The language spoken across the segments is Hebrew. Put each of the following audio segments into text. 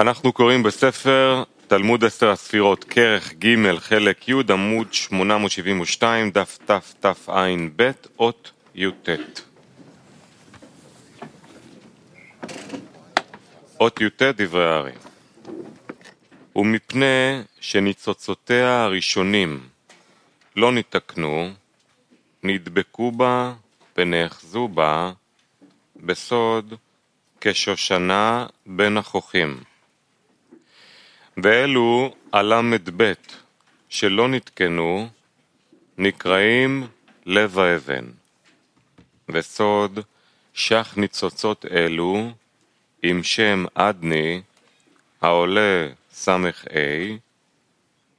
אנחנו קוראים בספר תלמוד עשר הספירות, כרך ג' חלק י', עמוד 872, דף תתע"ב, אות י"ט. אות י"ט דברי הארי. ומפני שניצוצותיה הראשונים לא ניתקנו, נדבקו בה ונאחזו בה בסוד כשושנה בין החוכים. ואלו הל"ב שלא נתקנו נקראים לב האבן, וסוד שח ניצוצות אלו עם שם עדני העולה ס"ה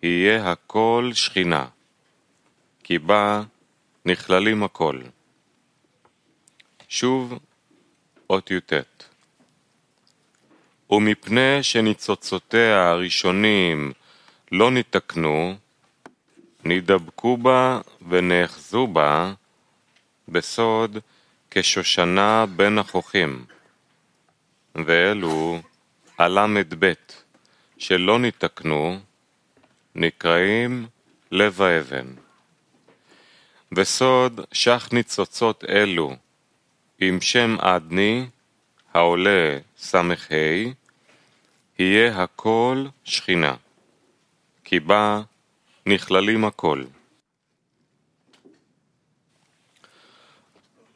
יהיה הכל שכינה, כי בה נכללים הכל. שוב אות י"ט ומפני שניצוצותיה הראשונים לא ניתקנו, נדבקו בה ונאחזו בה בסוד כשושנה בין החוכים. ואלו הל"ב שלא ניתקנו, נקראים לב האבן. וסוד שח ניצוצות אלו עם שם עדני העולה ס"ה, יהיה הכל שכינה, כי בה נכללים הכל.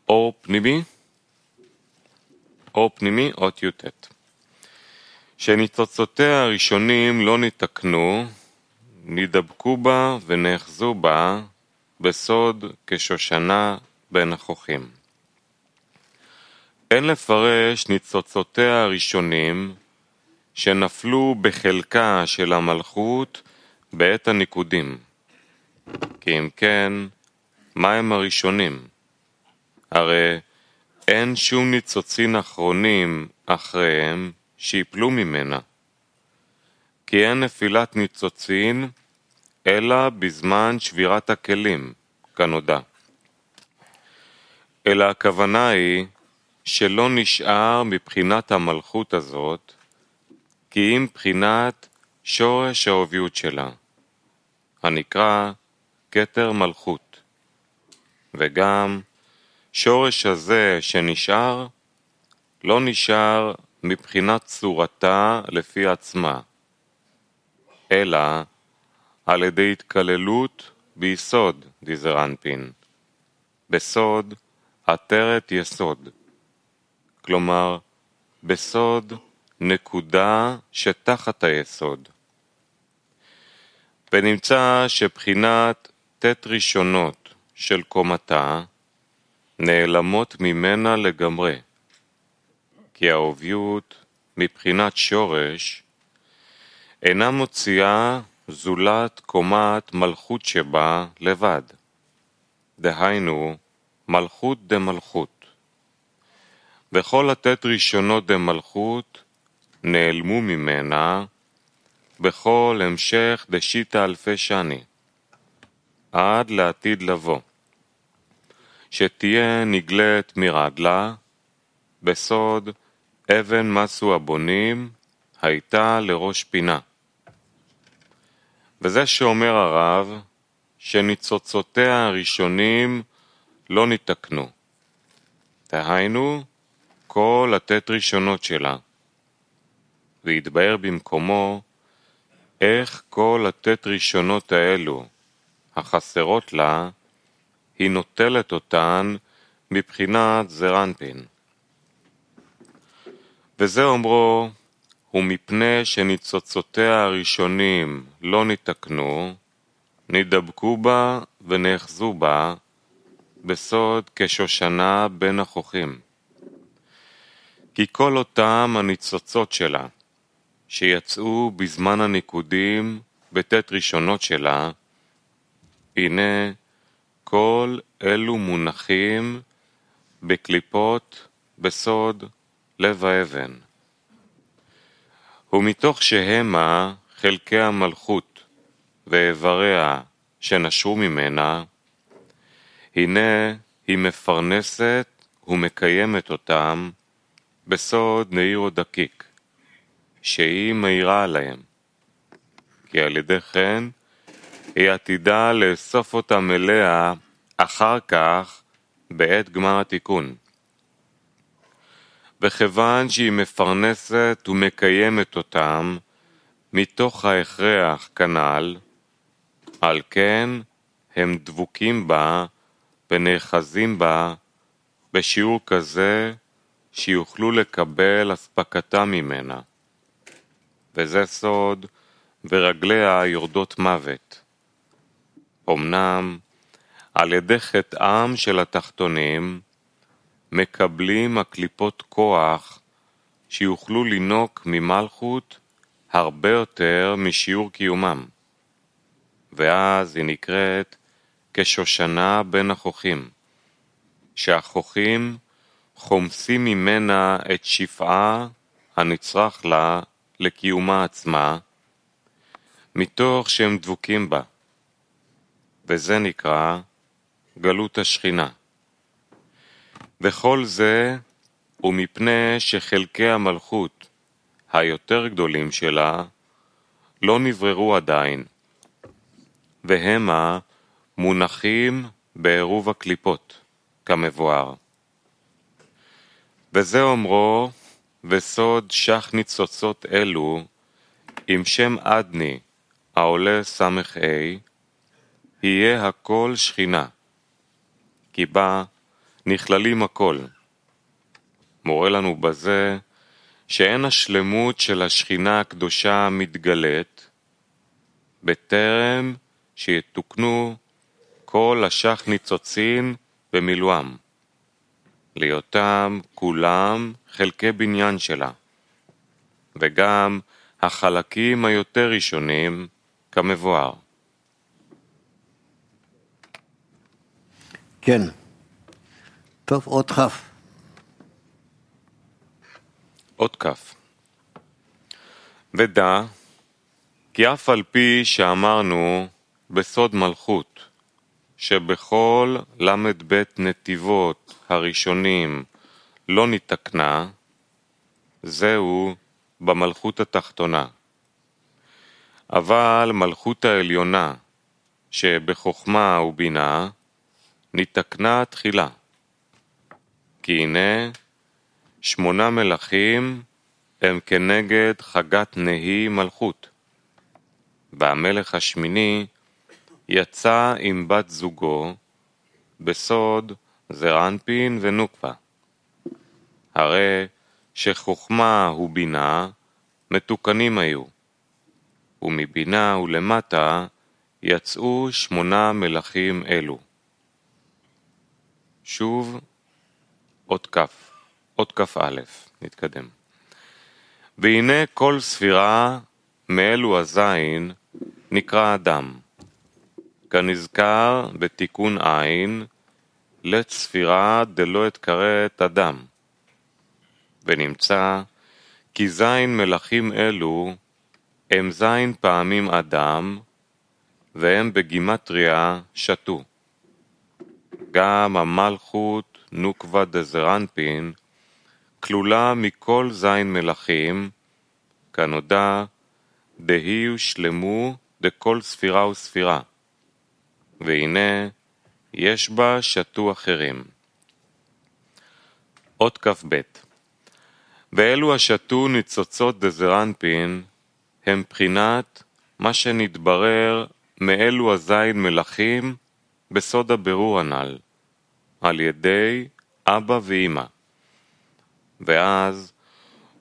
אור פנימי, אור פנימי, אות י"ט. שניצוצותיה הראשונים לא ניתקנו, נדבקו בה ונאחזו בה בסוד כשושנה בין החוכים. אין לפרש ניצוצותיה הראשונים שנפלו בחלקה של המלכות בעת הניקודים. כי אם כן, מה הם הראשונים? הרי אין שום ניצוצין אחרונים אחריהם שיפלו ממנה. כי אין נפילת ניצוצין אלא בזמן שבירת הכלים, כנודע. אלא הכוונה היא שלא נשאר מבחינת המלכות הזאת, כי אם בחינת שורש האוביות שלה, הנקרא כתר מלכות, וגם שורש הזה שנשאר, לא נשאר מבחינת צורתה לפי עצמה, אלא על ידי התקללות ביסוד דיזרנפין, בסוד עטרת יסוד. כלומר, בסוד נקודה שתחת היסוד. ונמצא שבחינת ט' ראשונות של קומתה נעלמות ממנה לגמרי, כי האוביות מבחינת שורש אינה מוציאה זולת קומת מלכות שבה לבד, דהיינו מלכות דמלכות. וכל לתת ראשונות דמלכות נעלמו ממנה בכל המשך דשיתא אלפי שני, עד לעתיד לבוא, שתהיה נגלית מרדלה, בסוד אבן מסו הבונים הייתה לראש פינה. וזה שאומר הרב, שניצוצותיה הראשונים לא ניתקנו. דהיינו, כל לתת ראשונות שלה, והתבהר במקומו איך כל לתת ראשונות האלו, החסרות לה, היא נוטלת אותן מבחינת זרנפין. וזה אומרו, ומפני שניצוצותיה הראשונים לא ניתקנו, נדבקו בה ונאחזו בה בסוד כשושנה בין החוכים. כי כל אותם הניצוצות שלה, שיצאו בזמן הניקודים בט' ראשונות שלה, הנה כל אלו מונחים בקליפות בסוד לב האבן. ומתוך שהמה חלקי המלכות ואיבריה שנשרו ממנה, הנה היא מפרנסת ומקיימת אותם בסוד נעיר או דקיק, שהיא מאירה עליהם, כי על ידי כן היא עתידה לאסוף אותם אליה אחר כך בעת גמר התיקון. וכיוון שהיא מפרנסת ומקיימת אותם מתוך ההכרח כנ"ל, על כן הם דבוקים בה ונאחזים בה בשיעור כזה שיוכלו לקבל אספקתה ממנה. וזה סוד, ורגליה יורדות מוות. אמנם, על ידי חטאם של התחתונים, מקבלים הקליפות כוח שיוכלו לינוק ממלכות הרבה יותר משיעור קיומם. ואז היא נקראת כשושנה בין החוכים, שהחוכים חומסים ממנה את שפעה הנצרך לה לקיומה עצמה, מתוך שהם דבוקים בה, וזה נקרא גלות השכינה. וכל זה הוא מפני שחלקי המלכות היותר גדולים שלה לא נבררו עדיין, והמה מונחים בעירוב הקליפות, כמבואר. וזה אומרו, וסוד שח ניצוצות אלו, עם שם אדני, העולה ס"ה, יהיה הכל שכינה, כי בה נכללים הכל. מורה לנו בזה שאין השלמות של השכינה הקדושה מתגלית, בטרם שיתוקנו כל השח ניצוצין במילואם, להיותם כולם חלקי בניין שלה, וגם החלקים היותר ראשונים כמבואר. כן. טוב, עוד כף. עוד כף. ודע כי אף על פי שאמרנו בסוד מלכות, שבכל ל"ב נתיבות הראשונים לא ניתקנה, זהו במלכות התחתונה. אבל מלכות העליונה, שבחוכמה ובינה, ניתקנה תחילה. כי הנה שמונה מלכים הם כנגד חגת נהי מלכות. והמלך השמיני יצא עם בת זוגו בסוד זרנפין ונוקבה. הרי שחוכמה ובינה מתוקנים היו, ומבינה ולמטה יצאו שמונה מלכים אלו. שוב, אות כף, אות כ"א, נתקדם. והנה כל ספירה מאלו הזין נקרא אדם, כנזכר בתיקון עין, לצפירה דלא אתכרת אדם. ונמצא כי זין מלכים אלו הם זין פעמים אדם, והם בגימטריה שתו. גם המלכות נוקבה דזרנפין כלולה מכל זין מלכים, כנודע דהי הושלמו דכל ספירה וספירה, והנה יש בה שתו אחרים. אות כ"ב ואלו השתו ניצוצות דזרנפין הם בחינת מה שנתברר מאלו הזין מלכים בסוד הבירור הנ"ל, על ידי אבא ואמא. ואז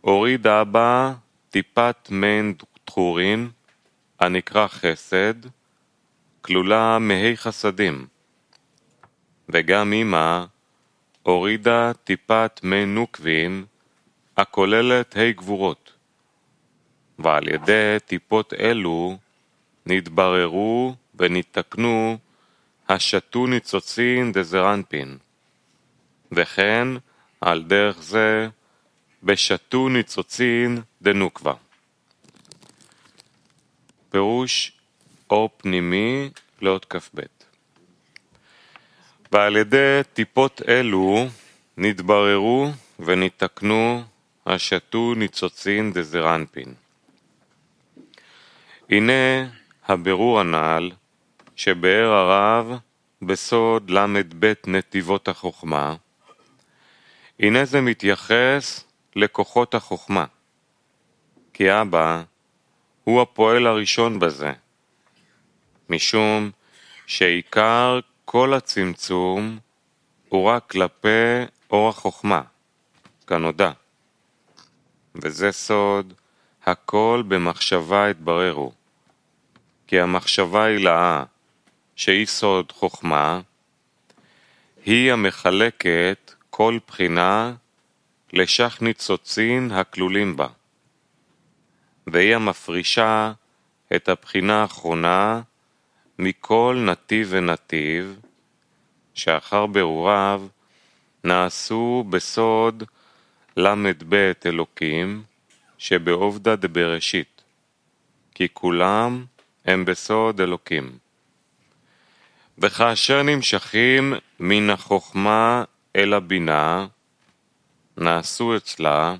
הוריד אבא טיפת מן דחורין, הנקרא חסד, כלולה מהי חסדים. וגם אמא הורידה טיפת מי נוקבין, הכוללת ה' גבורות. ועל ידי טיפות אלו נתבררו וניתקנו השתו ניצוצין דזרנפין, וכן על דרך זה בשתו ניצוצין דנוקבה. פירוש אור פנימי לאות כ"ב. ועל ידי טיפות אלו נתבררו וניתקנו השתו ניצוצין דזרנפין. הנה הבירור הנ"ל שבאר הרב בסוד ל"ב נתיבות החוכמה, הנה זה מתייחס לכוחות החוכמה, כי אבא הוא הפועל הראשון בזה, משום שעיקר כל הצמצום הוא רק כלפי אור החוכמה, כנודע. וזה סוד, הכל במחשבה התבררו. כי המחשבה הילאה, שהיא סוד חוכמה, היא המחלקת כל בחינה לשך ניצוצין הכלולים בה, והיא המפרישה את הבחינה האחרונה מכל נתיב ונתיב, שאחר ברוריו נעשו בסוד ל"ב אלוקים שבעובדא דבראשית, כי כולם הם בסוד אלוקים. וכאשר נמשכים מן החוכמה אל הבינה, נעשו אצלה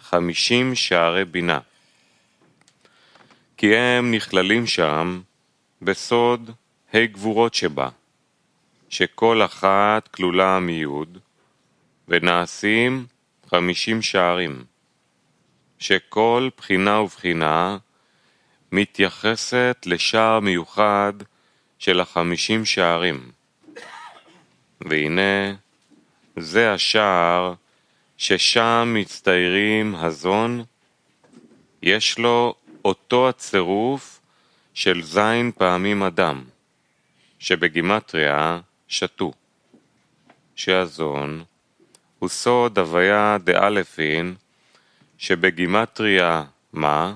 חמישים שערי בינה. כי הם נכללים שם בסוד ה' גבורות שבה, שכל אחת כלולה מיוד, ונעשים חמישים שערים, שכל בחינה ובחינה מתייחסת לשער מיוחד של החמישים שערים. והנה, זה השער ששם מצטיירים הזון, יש לו אותו הצירוף של זין פעמים אדם, שבגימטריה שתו, שהזון הוא סוד הוויה דאלפין שבגימטריה מה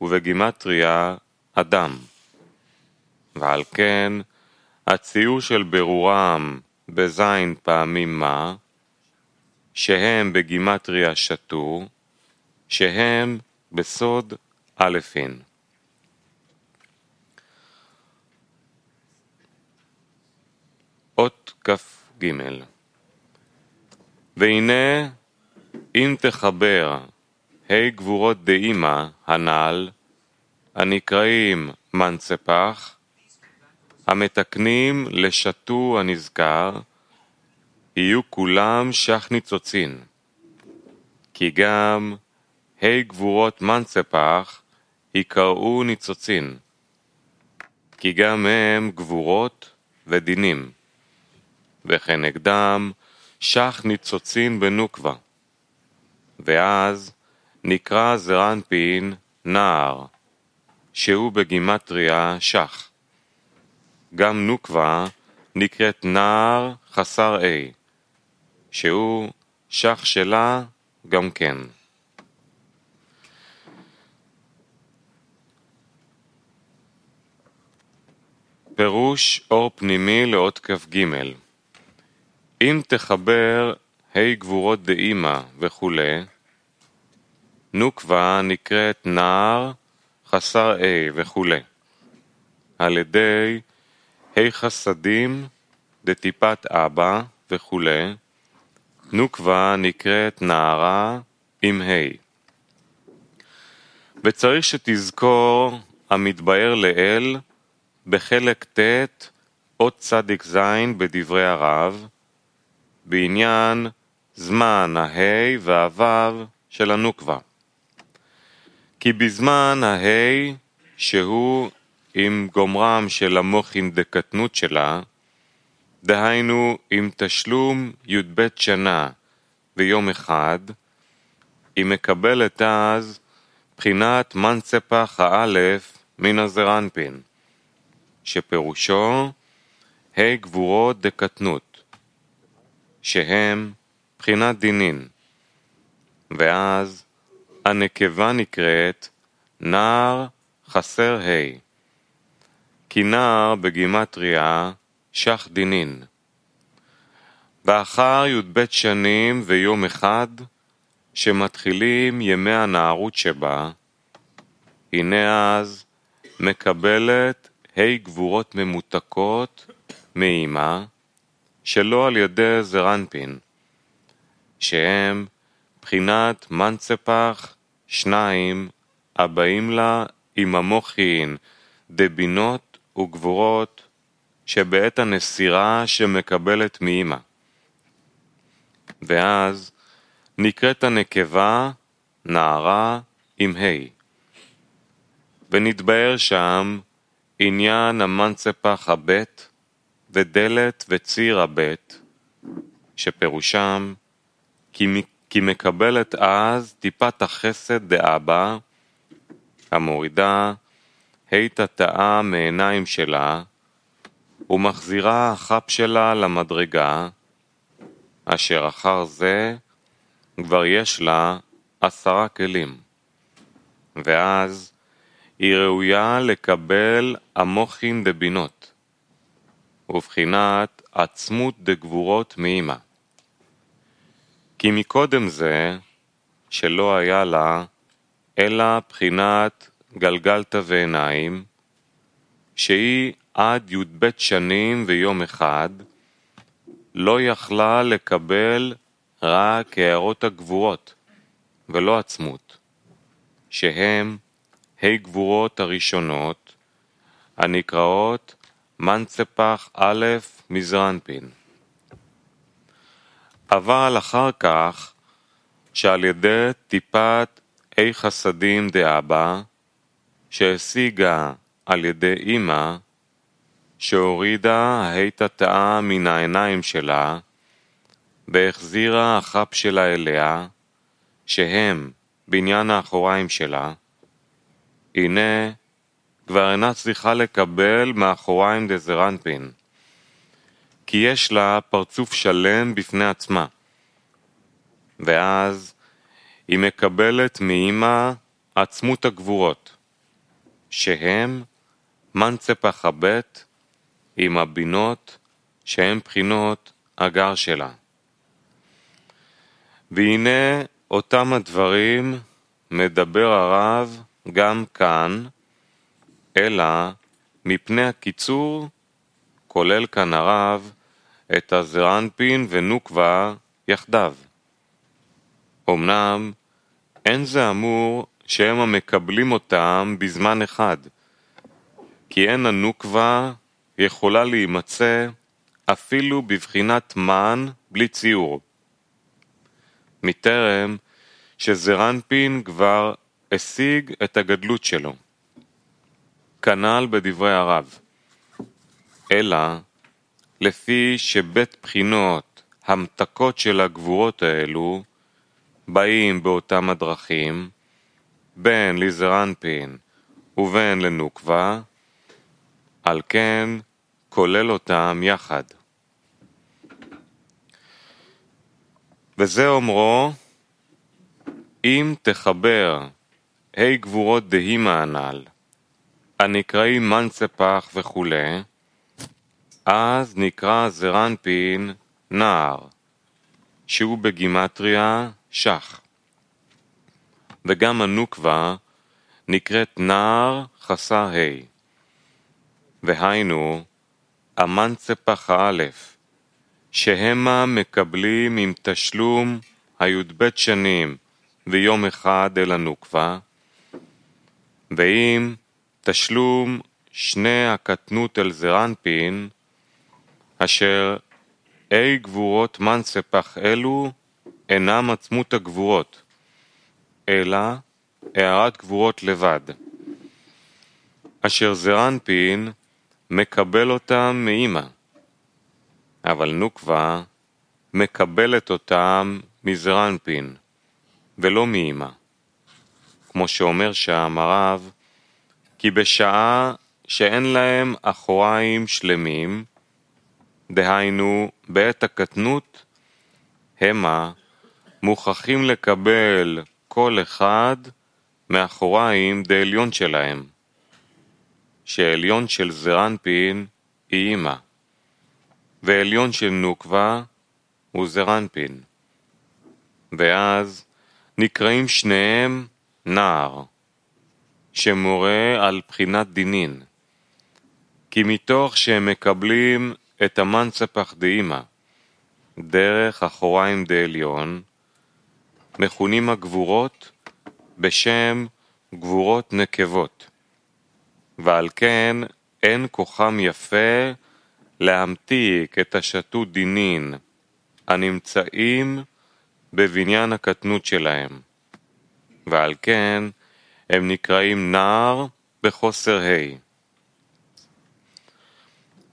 ובגימטריה אדם. ועל כן הציור של ברורם בזין פעמים מה, שהם בגימטריה שתו, שהם בסוד אלפין. אות כ"ג. והנה אם תחבר ה' גבורות דאמא הנ"ל, הנקראים מנצפח, המתקנים לשתו הנזכר, יהיו כולם שח ניצוצין, כי גם ה' גבורות מנצפח יקראו ניצוצין, כי גם הם גבורות ודינים, וכנגדם שח ניצוצין בנוקבה, ואז נקרא זרנפין נער, שהוא בגימטריה שח. גם נוקבה נקראת נער חסר A, שהוא שח שלה גם כן. פירוש אור פנימי לאות כ"ג אם תחבר ה' גבורות דאמא וכולי, נוקבה נקראת נער חסר A וכולי, על ידי ה' חסדים דטיפת אבא וכולי, נוקבה נקראת נערה עם ה'. וצריך שתזכור המתבאר לאל בחלק ט' צדיק זין בדברי הרב, בעניין זמן הה' והו' של הנוקבה. כי בזמן הה' שהוא עם גומרם של המוחין דקטנות שלה, דהיינו עם תשלום י"ב שנה ויום אחד, היא מקבלת אז בחינת מנצפח האלף מן הזרנפין, שפירושו ה' גבורות דקטנות, שהם בחינת דינין, ואז הנקבה נקראת נער חסר ה', כי נער בגימטריה שח דינין. ואחר י"ב שנים ויום אחד, שמתחילים ימי הנערות שבה, הנה אז מקבלת ה' גבורות ממותקות מאימה, שלא על ידי זרנפין, שהם בחינת מנצפח שניים הבאים לה עם המוחין דבינות וגבורות שבעת הנסירה שמקבלת מאמא. ואז נקראת הנקבה נערה עם ה'. ונתבהר שם עניין המנצפח הבית ודלת וציר הבית, שפירושם כי, כי מקבלת אז טיפת החסד דאבא, המורידה היית תאה מעיניים שלה, ומחזירה החפ שלה למדרגה, אשר אחר זה כבר יש לה עשרה כלים. ואז היא ראויה לקבל המוחין דבינות, ובחינת עצמות דגבורות מאימא. כי מקודם זה, שלא היה לה, אלא בחינת גלגלתא ועיניים, שהיא עד י"ב שנים ויום אחד, לא יכלה לקבל רק הערות הגבורות, ולא עצמות, שהם ה' גבורות הראשונות, הנקראות מנצפח א' מזרנפין. אבל אחר כך, שעל ידי טיפת ה' חסדים דאבא, שהשיגה על ידי אמא, שהורידה ההיטטאה מן העיניים שלה, והחזירה החפ שלה אליה, שהם בניין האחוריים שלה, הנה כבר אינה צריכה לקבל מאחוריים דזרנפין, כי יש לה פרצוף שלם בפני עצמה, ואז היא מקבלת מאמא עצמות הגבורות, שהם מנצפח הבט עם הבינות שהן בחינות הגר שלה. והנה אותם הדברים מדבר הרב גם כאן, אלא מפני הקיצור כולל כאן הרב את הזרנפין ונוקבה יחדיו. אמנם אין זה אמור שהם המקבלים אותם בזמן אחד, כי אין הנוקבה יכולה להימצא אפילו בבחינת מן בלי ציור. מטרם שזרנפין כבר השיג את הגדלות שלו. כנ"ל בדברי הרב. אלא לפי שבית בחינות המתקות של הגבורות האלו באים באותם הדרכים, בין לזרנפין ובין לנוקבה, על כן כולל אותם יחד. וזה אומרו, אם תחבר ה' גבורות דהימה הנ"ל, הנקראים מנצפח וכולי, אז נקרא זרנפין נער, שהוא בגימטריה שח. וגם הנוקבה נקראת נער חסר ה', והיינו המנצפח האלף, שהמה מקבלים עם תשלום הי"ב שנים ויום אחד אל הנוקבה, ואם תשלום שני הקטנות אל זרנפין, אשר אי גבורות מנספח אלו אינם עצמות הגבורות, אלא הערת גבורות לבד, אשר זרנפין מקבל אותם מאימא, אבל נוקבה מקבלת אותם מזרנפין, ולא מאימא. כמו שאומר שם הרב, כי בשעה שאין להם אחוריים שלמים, דהיינו בעת הקטנות, המה מוכרחים לקבל כל אחד מאחוריים דעליון שלהם, שעליון של זרנפין היא אימא, ועליון של נוקבה הוא זרנפין. ואז נקראים שניהם נער. שמורה על בחינת דינין, כי מתוך שהם מקבלים את המנצפח דאימא דרך אחוריים דעליון, מכונים הגבורות בשם גבורות נקבות, ועל כן אין כוחם יפה להמתיק את השתו דינין הנמצאים בבניין הקטנות שלהם, ועל כן הם נקראים נער בחוסר ה'.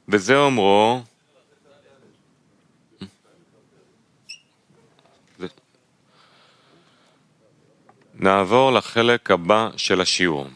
וזה אומרו נעבור לחלק הבא של השיעור.